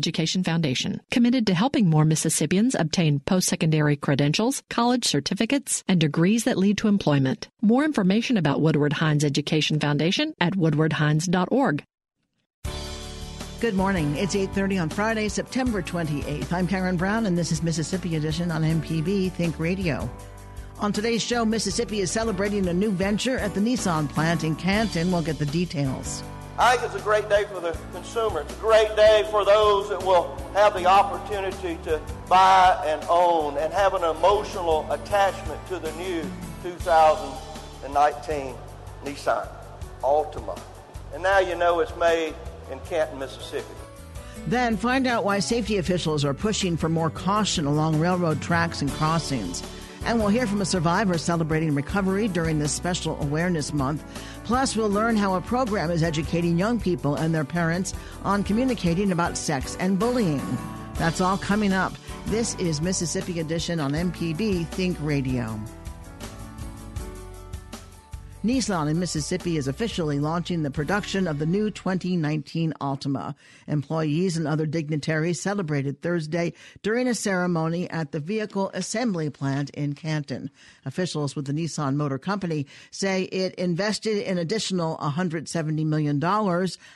Education Foundation, committed to helping more Mississippians obtain post secondary credentials, college certificates, and degrees that lead to employment. More information about Woodward Hines Education Foundation at woodwardhines.org. Good morning. It's 8:30 on Friday, September 28th. I'm Karen Brown and this is Mississippi Edition on MPB Think Radio. On today's show, Mississippi is celebrating a new venture at the Nissan plant in Canton. We'll get the details. I think it's a great day for the consumer. It's a great day for those that will have the opportunity to buy and own and have an emotional attachment to the new 2019 Nissan Altima. And now you know it's made in Canton, Mississippi. Then find out why safety officials are pushing for more caution along railroad tracks and crossings. And we'll hear from a survivor celebrating recovery during this special awareness month. Plus, we'll learn how a program is educating young people and their parents on communicating about sex and bullying. That's all coming up. This is Mississippi Edition on MPB Think Radio. Nissan in Mississippi is officially launching the production of the new 2019 Altima. Employees and other dignitaries celebrated Thursday during a ceremony at the vehicle assembly plant in Canton. Officials with the Nissan Motor Company say it invested an additional $170 million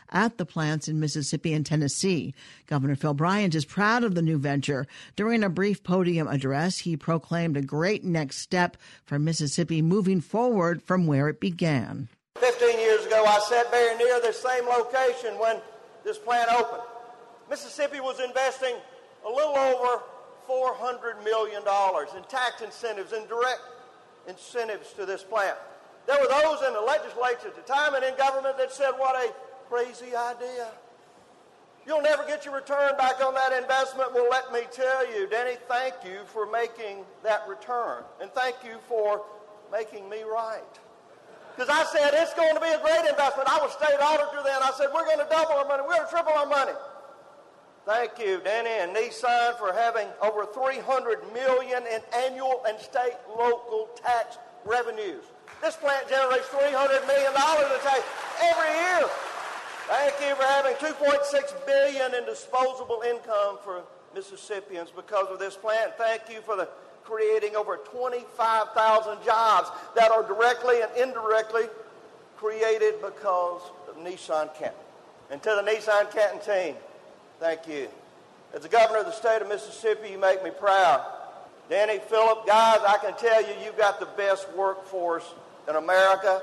at the plants in Mississippi and Tennessee. Governor Phil Bryant is proud of the new venture. During a brief podium address, he proclaimed a great next step for Mississippi moving forward from where it began. 15 years ago, I sat very near this same location when this plant opened. Mississippi was investing a little over $400 million in tax incentives and direct incentives to this plant. There were those in the legislature at the time and in government that said, What a crazy idea. You'll never get your return back on that investment. Well, let me tell you, Denny, thank you for making that return. And thank you for making me right. Because I said it's going to be a great investment. I was state auditor then. I said we're going to double our money. We're going to triple our money. Thank you, Danny and Nissan, for having over 300 million in annual and state local tax revenues. This plant generates 300 million dollars in tax every year. Thank you for having 2.6 billion in disposable income for Mississippians because of this plant. Thank you for the creating over 25,000 jobs that are directly and indirectly created because of Nissan Canton. And to the Nissan Canton team, thank you. As the governor of the state of Mississippi, you make me proud. Danny, Philip, guys, I can tell you, you've got the best workforce in America.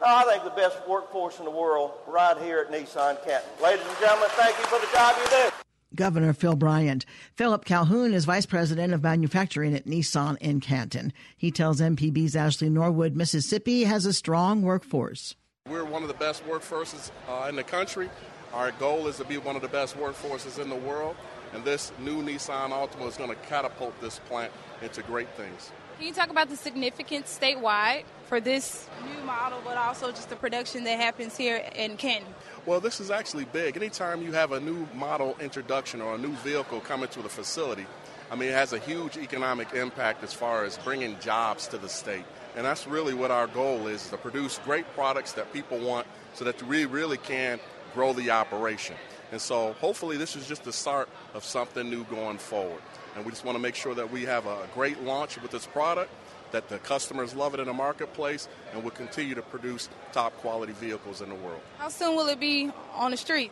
No, I think the best workforce in the world right here at Nissan Canton. Ladies and gentlemen, thank you for the job you do. Governor Phil Bryant. Philip Calhoun is Vice President of Manufacturing at Nissan in Canton. He tells MPB's Ashley Norwood Mississippi has a strong workforce. We're one of the best workforces uh, in the country. Our goal is to be one of the best workforces in the world, and this new Nissan Altima is going to catapult this plant into great things. Can you talk about the significance statewide for this new model, but also just the production that happens here in Canton? Well, this is actually big. Anytime you have a new model introduction or a new vehicle coming to the facility, I mean, it has a huge economic impact as far as bringing jobs to the state. And that's really what our goal is, to produce great products that people want so that we really can grow the operation. And so hopefully this is just the start of something new going forward. And we just want to make sure that we have a great launch with this product, that the customers love it in the marketplace, and will continue to produce top quality vehicles in the world. How soon will it be on the street?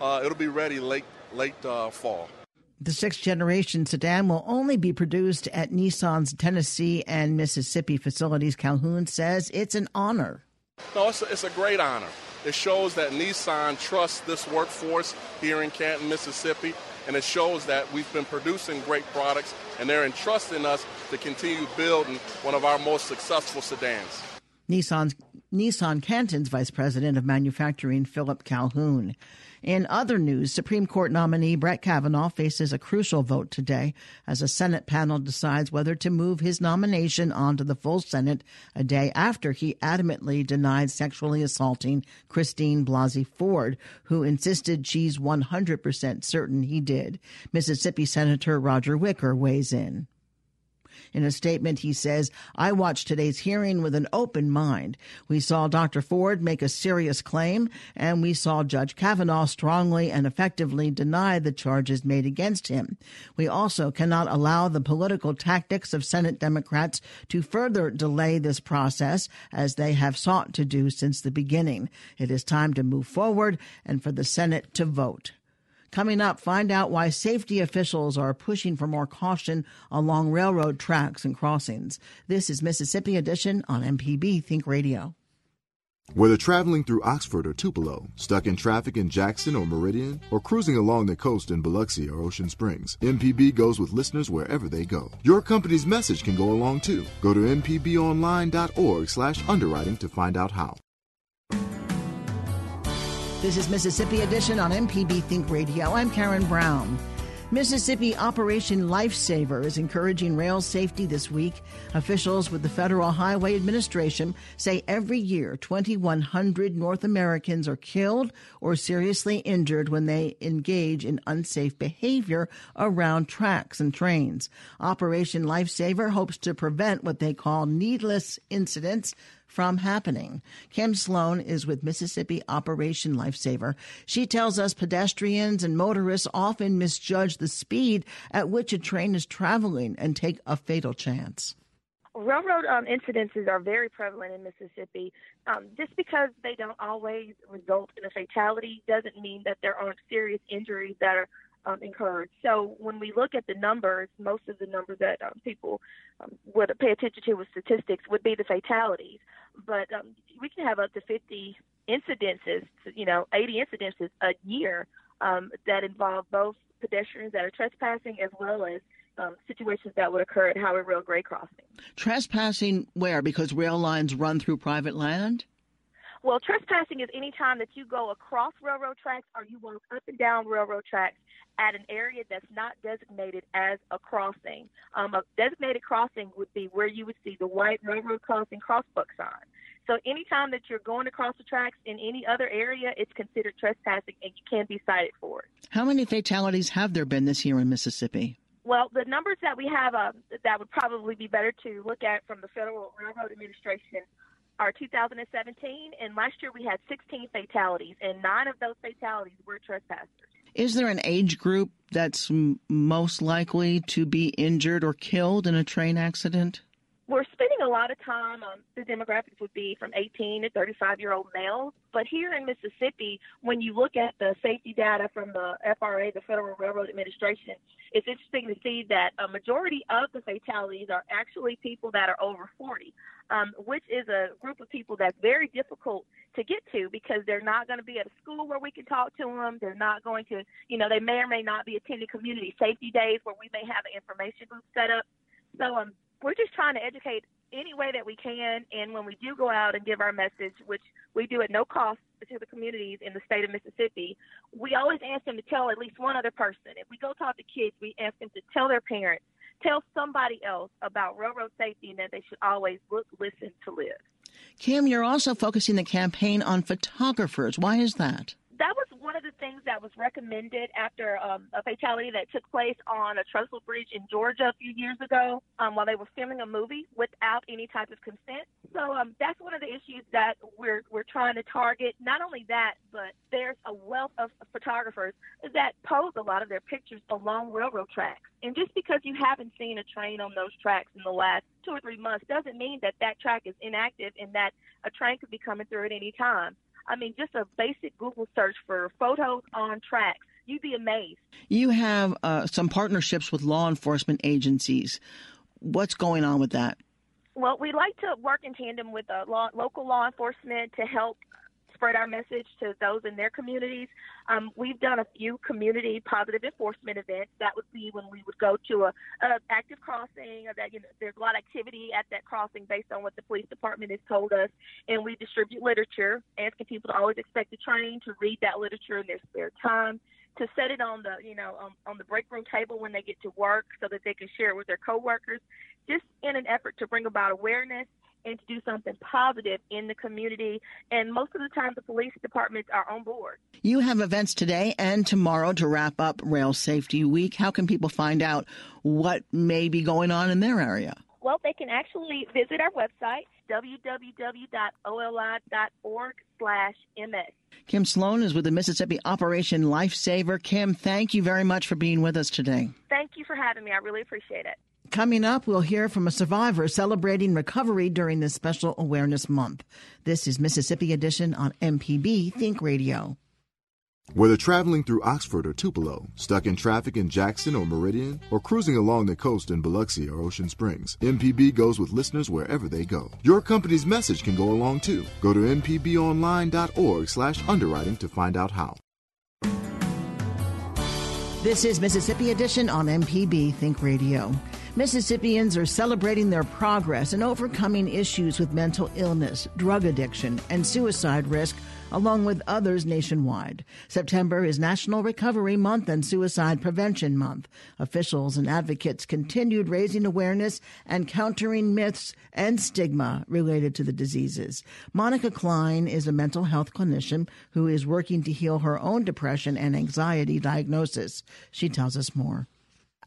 uh, it'll be ready late late uh, fall. The sixth generation sedan will only be produced at Nissan's Tennessee and Mississippi facilities. Calhoun says it's an honor. No, it's a, it's a great honor. It shows that Nissan trusts this workforce here in Canton, Mississippi, and it shows that we've been producing great products and they're entrusting us to continue building one of our most successful sedans. Nissan's Nissan Canton's Vice President of Manufacturing, Philip Calhoun. In other news, Supreme Court nominee Brett Kavanaugh faces a crucial vote today as a Senate panel decides whether to move his nomination onto the full Senate a day after he adamantly denied sexually assaulting Christine Blasey Ford, who insisted she's 100% certain he did. Mississippi Senator Roger Wicker weighs in. In a statement, he says, I watched today's hearing with an open mind. We saw Dr. Ford make a serious claim, and we saw Judge Kavanaugh strongly and effectively deny the charges made against him. We also cannot allow the political tactics of Senate Democrats to further delay this process as they have sought to do since the beginning. It is time to move forward and for the Senate to vote. Coming up, find out why safety officials are pushing for more caution along railroad tracks and crossings. This is Mississippi Edition on MPB Think Radio. Whether traveling through Oxford or Tupelo, stuck in traffic in Jackson or Meridian, or cruising along the coast in Biloxi or Ocean Springs, MPB goes with listeners wherever they go. Your company's message can go along too. Go to mpbonline.org slash underwriting to find out how. This is Mississippi Edition on MPB Think Radio. I'm Karen Brown. Mississippi Operation Lifesaver is encouraging rail safety this week. Officials with the Federal Highway Administration say every year 2,100 North Americans are killed or seriously injured when they engage in unsafe behavior around tracks and trains. Operation Lifesaver hopes to prevent what they call needless incidents from happening. Kim Sloan is with Mississippi Operation Lifesaver. She tells us pedestrians and motorists often misjudge the speed at which a train is traveling and take a fatal chance. Railroad um, incidences are very prevalent in Mississippi. Um, just because they don't always result in a fatality doesn't mean that there aren't serious injuries that are um, incurred. So when we look at the numbers, most of the numbers that um, people um, would pay attention to with statistics would be the fatalities. But um, we can have up to 50 incidences, you know, 80 incidences a year um, that involve both pedestrians that are trespassing as well as um, situations that would occur at highway rail grade crossing. Trespassing where? Because rail lines run through private land? Well, trespassing is any time that you go across railroad tracks or you walk up and down railroad tracks at an area that's not designated as a crossing. Um, a designated crossing would be where you would see the white railroad crossing crossbuck sign. So anytime that you're going across the tracks in any other area, it's considered trespassing and you can be cited for it. How many fatalities have there been this year in Mississippi? Well, the numbers that we have uh, that would probably be better to look at from the Federal Railroad Administration are 2017, and last year we had 16 fatalities, and nine of those fatalities were trespassers. Is there an age group that's m- most likely to be injured or killed in a train accident? We're spending a lot of time on the demographics would be from 18 to 35 year old males. But here in Mississippi, when you look at the safety data from the FRA, the Federal Railroad Administration, it's interesting to see that a majority of the fatalities are actually people that are over 40, um, which is a group of people that's very difficult to get to because they're not going to be at a school where we can talk to them. They're not going to, you know, they may or may not be attending community safety days where we may have an information booth set up. So um, we're just trying to educate any way that we can. And when we do go out and give our message, which we do at no cost to the communities in the state of Mississippi, we always ask them to tell at least one other person. If we go talk to kids, we ask them to tell their parents, tell somebody else about railroad safety and that they should always look, listen to live. Kim, you're also focusing the campaign on photographers. Why is that? That was one of the things that was recommended after um, a fatality that took place on a trestle bridge in Georgia a few years ago um, while they were filming a movie without any type of consent. So um, that's one of the issues that we're we're trying to target. Not only that, but there's a wealth of photographers that pose a lot of their pictures along railroad tracks. And just because you haven't seen a train on those tracks in the last two or three months doesn't mean that that track is inactive and that a train could be coming through at any time. I mean, just a basic Google search for photos on tracks. You'd be amazed. You have uh, some partnerships with law enforcement agencies. What's going on with that? Well, we like to work in tandem with uh, law, local law enforcement to help spread our message to those in their communities. Um, we've done a few community positive enforcement events. That would be when we would go to a, a active crossing, or that you know, there's a lot of activity at that crossing based on what the police department has told us, and we distribute literature, asking people to always expect the train to read that literature in their spare time to set it on the you know on, on the break room table when they get to work so that they can share it with their coworkers just in an effort to bring about awareness and to do something positive in the community and most of the time the police departments are on board you have events today and tomorrow to wrap up rail safety week how can people find out what may be going on in their area well they can actually visit our website www.oli.org slash ms Kim Sloan is with the Mississippi Operation Lifesaver. Kim, thank you very much for being with us today. Thank you for having me. I really appreciate it. Coming up, we'll hear from a survivor celebrating recovery during this special awareness month. This is Mississippi Edition on MPB Think Radio. Whether traveling through Oxford or Tupelo, stuck in traffic in Jackson or Meridian, or cruising along the coast in Biloxi or Ocean Springs, MPB goes with listeners wherever they go. Your company's message can go along too. Go to mpbonline.org slash underwriting to find out how. This is Mississippi Edition on MPB Think Radio. Mississippians are celebrating their progress in overcoming issues with mental illness, drug addiction, and suicide risk, along with others nationwide. September is National Recovery Month and Suicide Prevention Month. Officials and advocates continued raising awareness and countering myths and stigma related to the diseases. Monica Klein is a mental health clinician who is working to heal her own depression and anxiety diagnosis. She tells us more.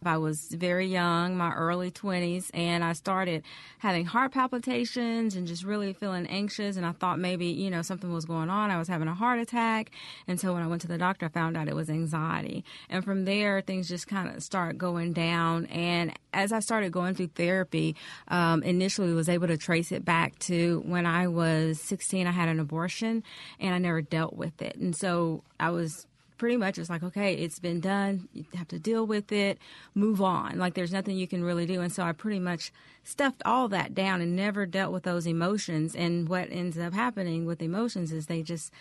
I was very young, my early 20s, and I started having heart palpitations and just really feeling anxious. And I thought maybe, you know, something was going on. I was having a heart attack. And so when I went to the doctor, I found out it was anxiety. And from there, things just kind of start going down. And as I started going through therapy, um, initially was able to trace it back to when I was 16, I had an abortion and I never dealt with it. And so I was pretty much it's like, okay, it's been done. You have to deal with it, move on. Like there's nothing you can really do. And so I pretty much stuffed all that down and never dealt with those emotions. And what ends up happening with emotions is they just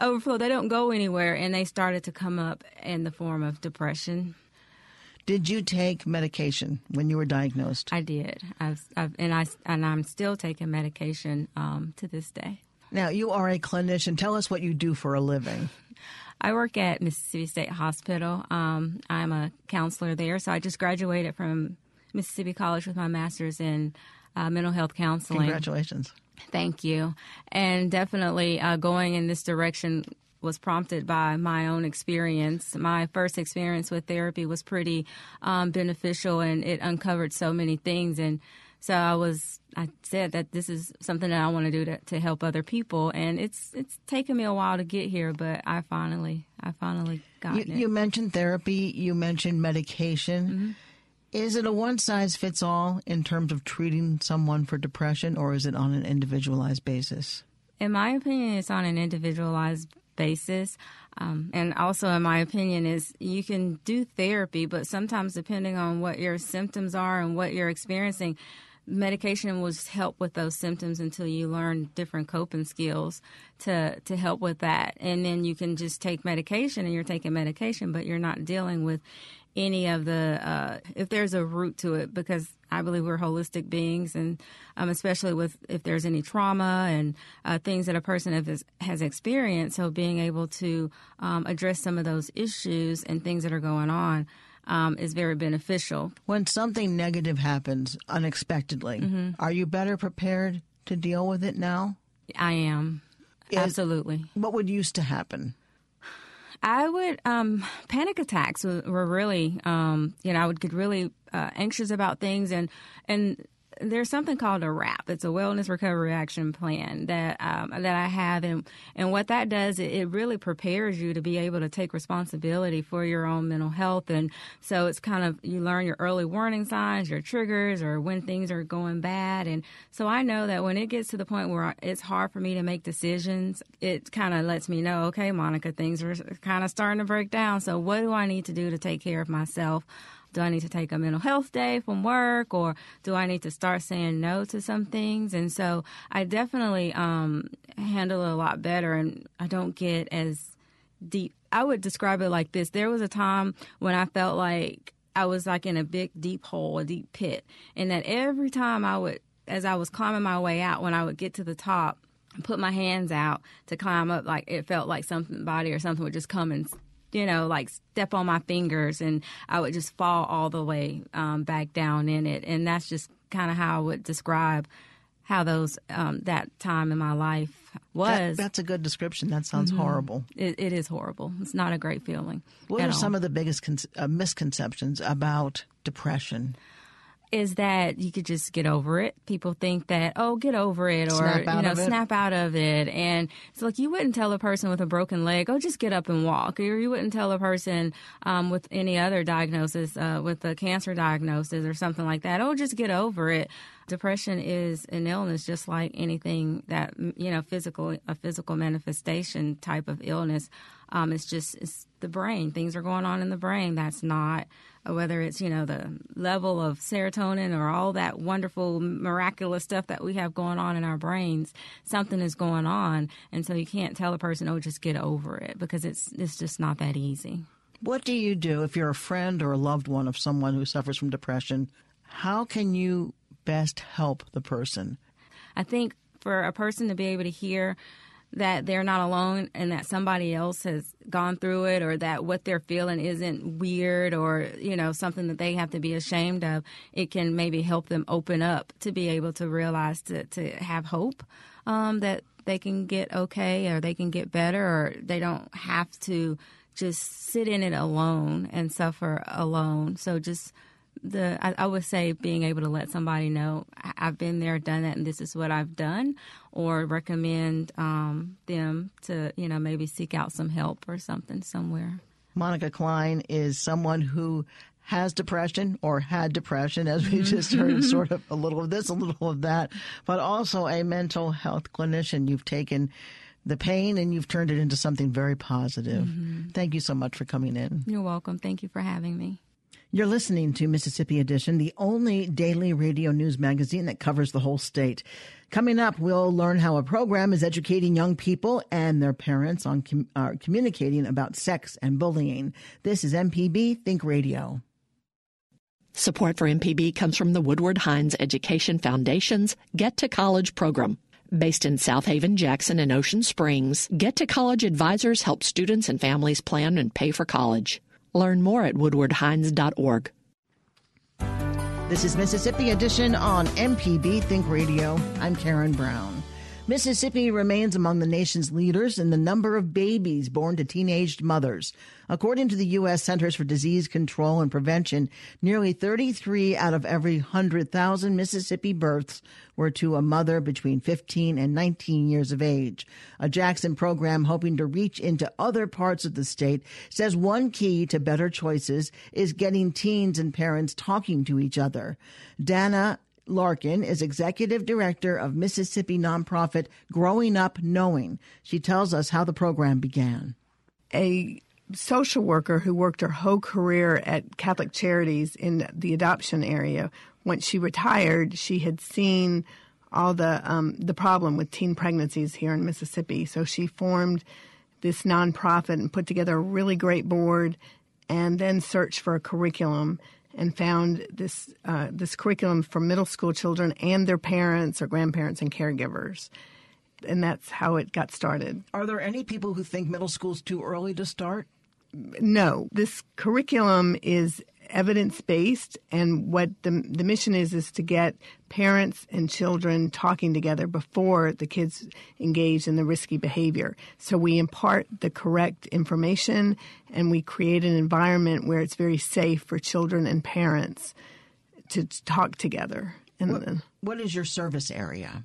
overflow. They don't go anywhere. And they started to come up in the form of depression. Did you take medication when you were diagnosed? I did. I've, I've, and I and I'm still taking medication um, to this day. Now you are a clinician. Tell us what you do for a living. I work at Mississippi State Hospital. Um, I'm a counselor there, so I just graduated from Mississippi College with my master's in uh, mental health counseling. Congratulations. Thank you. And definitely uh, going in this direction was prompted by my own experience. My first experience with therapy was pretty um, beneficial and it uncovered so many things. And so I was, I said that this is something that I want to do to, to help other people, and it's it's taken me a while to get here, but I finally, I finally got you, it. You mentioned therapy. You mentioned medication. Mm-hmm. Is it a one size fits all in terms of treating someone for depression, or is it on an individualized basis? In my opinion, it's on an individualized basis. Um, and also, in my opinion, is you can do therapy, but sometimes depending on what your symptoms are and what you're experiencing, medication will help with those symptoms until you learn different coping skills to to help with that. And then you can just take medication and you're taking medication but you're not dealing with any of the uh, if there's a root to it because I believe we're holistic beings and um, especially with if there's any trauma and uh, things that a person has, has experienced. So being able to um, address some of those issues and things that are going on um, is very beneficial. When something negative happens unexpectedly, mm-hmm. are you better prepared to deal with it now? I am. Is, Absolutely. What would used to happen? I would um, panic attacks were, were really, um, you know, I would get really uh, anxious about things, and and there's something called a WRAP. It's a Wellness Recovery Action Plan that um, that I have, and and what that does, it, it really prepares you to be able to take responsibility for your own mental health, and so it's kind of you learn your early warning signs, your triggers, or when things are going bad, and so I know that when it gets to the point where it's hard for me to make decisions, it kind of lets me know, okay, Monica, things are kind of starting to break down. So what do I need to do to take care of myself? Do I need to take a mental health day from work or do I need to start saying no to some things? And so I definitely um, handle it a lot better and I don't get as deep. I would describe it like this there was a time when I felt like I was like in a big, deep hole, a deep pit, and that every time I would, as I was climbing my way out, when I would get to the top, put my hands out to climb up like it felt like somebody or something would just come and you know, like step on my fingers and I would just fall all the way um, back down in it. And that's just kind of how I would describe how those um, that time in my life was. That, that's a good description. That sounds mm-hmm. horrible. It, it is horrible. It's not a great feeling. What are all. some of the biggest con- uh, misconceptions about depression? Is that you could just get over it. People think that, oh, get over it or, you know, snap out of it. And it's like you wouldn't tell a person with a broken leg, oh, just get up and walk. Or you wouldn't tell a person um, with any other diagnosis, uh, with a cancer diagnosis or something like that, oh, just get over it. Depression is an illness just like anything that, you know, physical, a physical manifestation type of illness. Um, it's just, it's the brain. Things are going on in the brain. That's not whether it's you know the level of serotonin or all that wonderful miraculous stuff that we have going on in our brains something is going on and so you can't tell a person oh just get over it because it's it's just not that easy what do you do if you're a friend or a loved one of someone who suffers from depression how can you best help the person? I think for a person to be able to hear that they're not alone and that somebody else has gone through it or that what they're feeling isn't weird or you know something that they have to be ashamed of it can maybe help them open up to be able to realize to, to have hope um, that they can get okay or they can get better or they don't have to just sit in it alone and suffer alone. So just the I, I, would say being able to let somebody know I've been there, done that, and this is what I've done, or recommend um, them to you know maybe seek out some help or something somewhere. Monica Klein is someone who has depression or had depression, as we just heard, sort of a little of this, a little of that, but also a mental health clinician. You've taken the pain and you've turned it into something very positive. Mm-hmm. Thank you so much for coming in. You're welcome. Thank you for having me. You're listening to Mississippi Edition, the only daily radio news magazine that covers the whole state. Coming up, we'll learn how a program is educating young people and their parents on com- uh, communicating about sex and bullying. This is MPB Think Radio. Support for MPB comes from the Woodward Hines Education Foundation's Get to College program. Based in Southaven, Jackson, and Ocean Springs, Get to College advisors help students and families plan and pay for college. Learn more at woodwardhines.org. This is Mississippi Edition on MPB Think Radio. I'm Karen Brown. Mississippi remains among the nation's leaders in the number of babies born to teenaged mothers. According to the U.S. Centers for Disease Control and Prevention, nearly 33 out of every 100,000 Mississippi births were to a mother between 15 and 19 years of age. A Jackson program hoping to reach into other parts of the state says one key to better choices is getting teens and parents talking to each other. Dana Larkin is executive director of Mississippi nonprofit Growing Up Knowing. She tells us how the program began. A social worker who worked her whole career at Catholic Charities in the adoption area. Once she retired, she had seen all the um, the problem with teen pregnancies here in Mississippi. So she formed this nonprofit and put together a really great board, and then searched for a curriculum and found this uh, this curriculum for middle school children and their parents or grandparents and caregivers and that's how it got started. Are there any people who think middle school is too early to start? no, this curriculum is evidence based, and what the the mission is is to get parents and children talking together before the kids engage in the risky behavior. So we impart the correct information, and we create an environment where it's very safe for children and parents to talk together And what, what is your service area?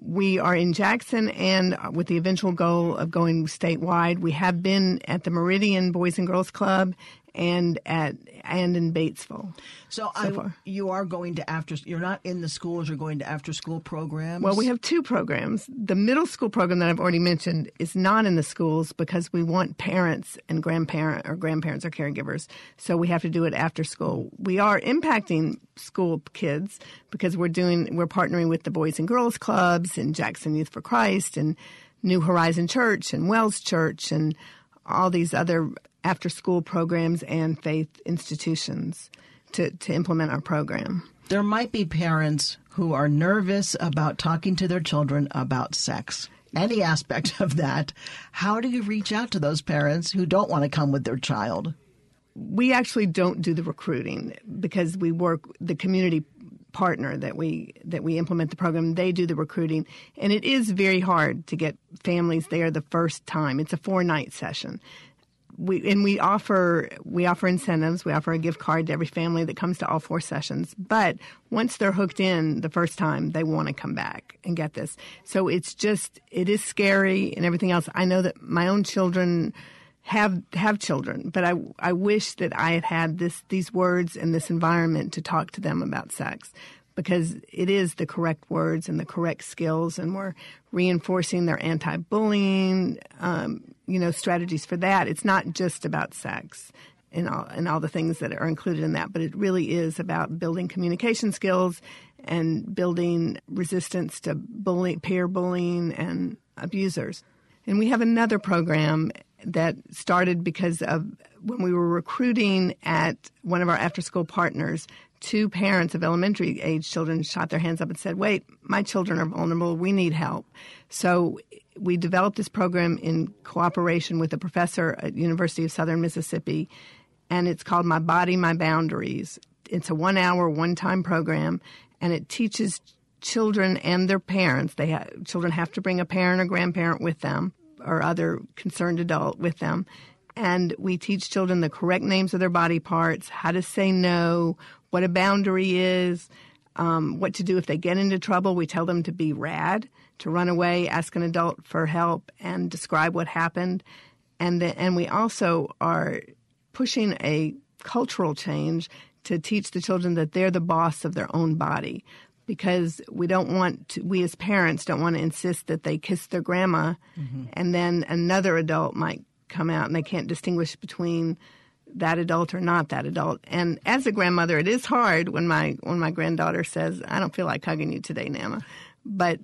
we are in Jackson and with the eventual goal of going statewide. We have been at the Meridian Boys and Girls Club and at and in Batesville. So, so I, you are going to after you're not in the schools. You're going to after school programs. Well, we have two programs. The middle school program that I've already mentioned is not in the schools because we want parents and grandparent or grandparents or caregivers. So we have to do it after school. We are impacting school kids because we're doing we're partnering with the Boys and Girls Clubs and Jackson Youth for Christ and New Horizon Church and Wells Church and all these other after school programs and faith institutions to, to implement our program. There might be parents who are nervous about talking to their children about sex. Any aspect of that. How do you reach out to those parents who don't want to come with their child? We actually don't do the recruiting because we work the community partner that we that we implement the program they do the recruiting and it is very hard to get families there the first time it's a four night session we and we offer we offer incentives. We offer a gift card to every family that comes to all four sessions. But once they're hooked in the first time, they want to come back and get this. So it's just it is scary and everything else. I know that my own children have have children, but I I wish that I had had this these words and this environment to talk to them about sex because it is the correct words and the correct skills, and we're reinforcing their anti-bullying, um, you know, strategies for that. It's not just about sex and all and all the things that are included in that, but it really is about building communication skills and building resistance to bullying, peer bullying, and abusers. And we have another program that started because of when we were recruiting at one of our after school partners two parents of elementary age children shot their hands up and said, Wait, my children are vulnerable. We need help. So we developed this program in cooperation with a professor at University of Southern Mississippi, and it's called My Body, My Boundaries. It's a one hour, one time program, and it teaches children and their parents. They ha- children have to bring a parent or grandparent with them or other concerned adult with them. And we teach children the correct names of their body parts, how to say no, what a boundary is, um, what to do if they get into trouble. We tell them to be rad, to run away, ask an adult for help, and describe what happened. And the, and we also are pushing a cultural change to teach the children that they're the boss of their own body because we don't want to, we as parents don't want to insist that they kiss their grandma mm-hmm. and then another adult might come out and they can't distinguish between that adult or not that adult. And as a grandmother, it is hard when my when my granddaughter says, "I don't feel like hugging you today, Nana," but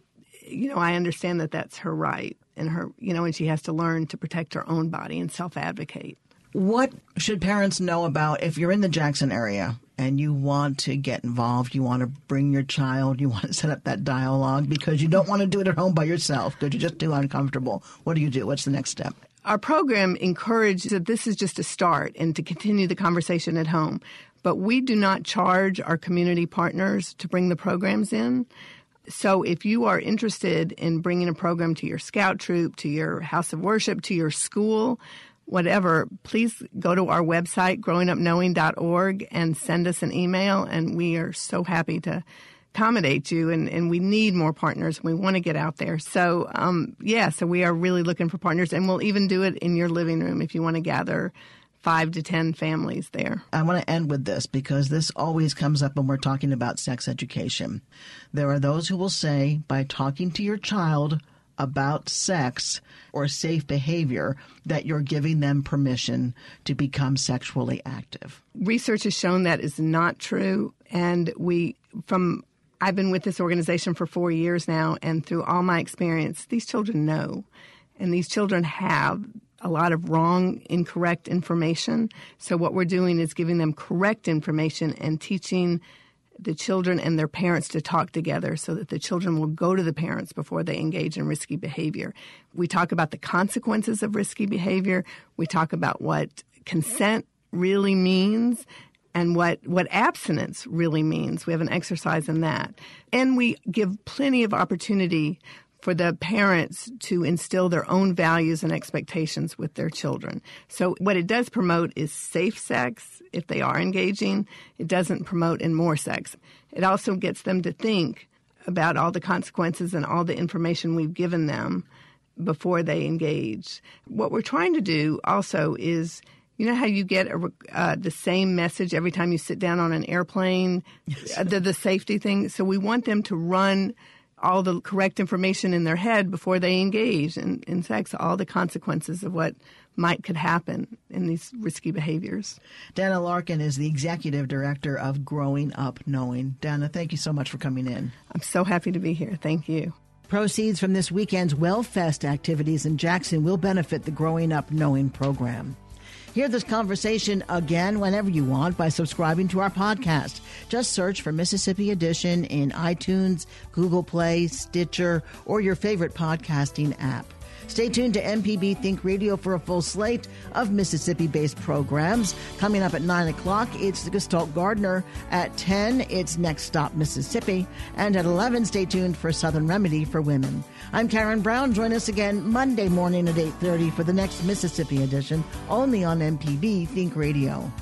you know, I understand that that's her right and her, you know, and she has to learn to protect her own body and self advocate. What should parents know about if you're in the Jackson area and you want to get involved, you want to bring your child, you want to set up that dialogue because you don't want to do it at home by yourself because you're just too uncomfortable? What do you do? What's the next step? Our program encourages that this is just a start and to continue the conversation at home. But we do not charge our community partners to bring the programs in. So if you are interested in bringing a program to your scout troop, to your house of worship, to your school, whatever, please go to our website, growingupknowing.org, and send us an email. And we are so happy to accommodate you and, and we need more partners we want to get out there so um, yeah so we are really looking for partners and we'll even do it in your living room if you want to gather five to ten families there i want to end with this because this always comes up when we're talking about sex education there are those who will say by talking to your child about sex or safe behavior that you're giving them permission to become sexually active. Research has shown that is not true. And we, from I've been with this organization for four years now, and through all my experience, these children know, and these children have a lot of wrong, incorrect information. So, what we're doing is giving them correct information and teaching the children and their parents to talk together so that the children will go to the parents before they engage in risky behavior. We talk about the consequences of risky behavior. We talk about what consent really means and what, what abstinence really means. We have an exercise in that. And we give plenty of opportunity for the parents to instill their own values and expectations with their children. So what it does promote is safe sex if they are engaging. It doesn't promote in more sex. It also gets them to think about all the consequences and all the information we've given them before they engage. What we're trying to do also is you know how you get a, uh, the same message every time you sit down on an airplane, yes. uh, the, the safety thing. So we want them to run all the correct information in their head before they engage in, in sex, all the consequences of what might could happen in these risky behaviors. Dana Larkin is the executive director of Growing Up Knowing. Dana, thank you so much for coming in. I'm so happy to be here. Thank you. Proceeds from this weekend's WellFest activities in Jackson will benefit the Growing Up Knowing program. Hear this conversation again whenever you want by subscribing to our podcast. Just search for Mississippi Edition in iTunes, Google Play, Stitcher, or your favorite podcasting app. Stay tuned to MPB Think Radio for a full slate of Mississippi based programs. Coming up at 9 o'clock, it's the Gestalt Gardener. At 10, it's Next Stop Mississippi. And at 11, stay tuned for Southern Remedy for Women. I'm Karen Brown. Join us again Monday morning at 8.30 for the next Mississippi edition, only on MPB Think Radio.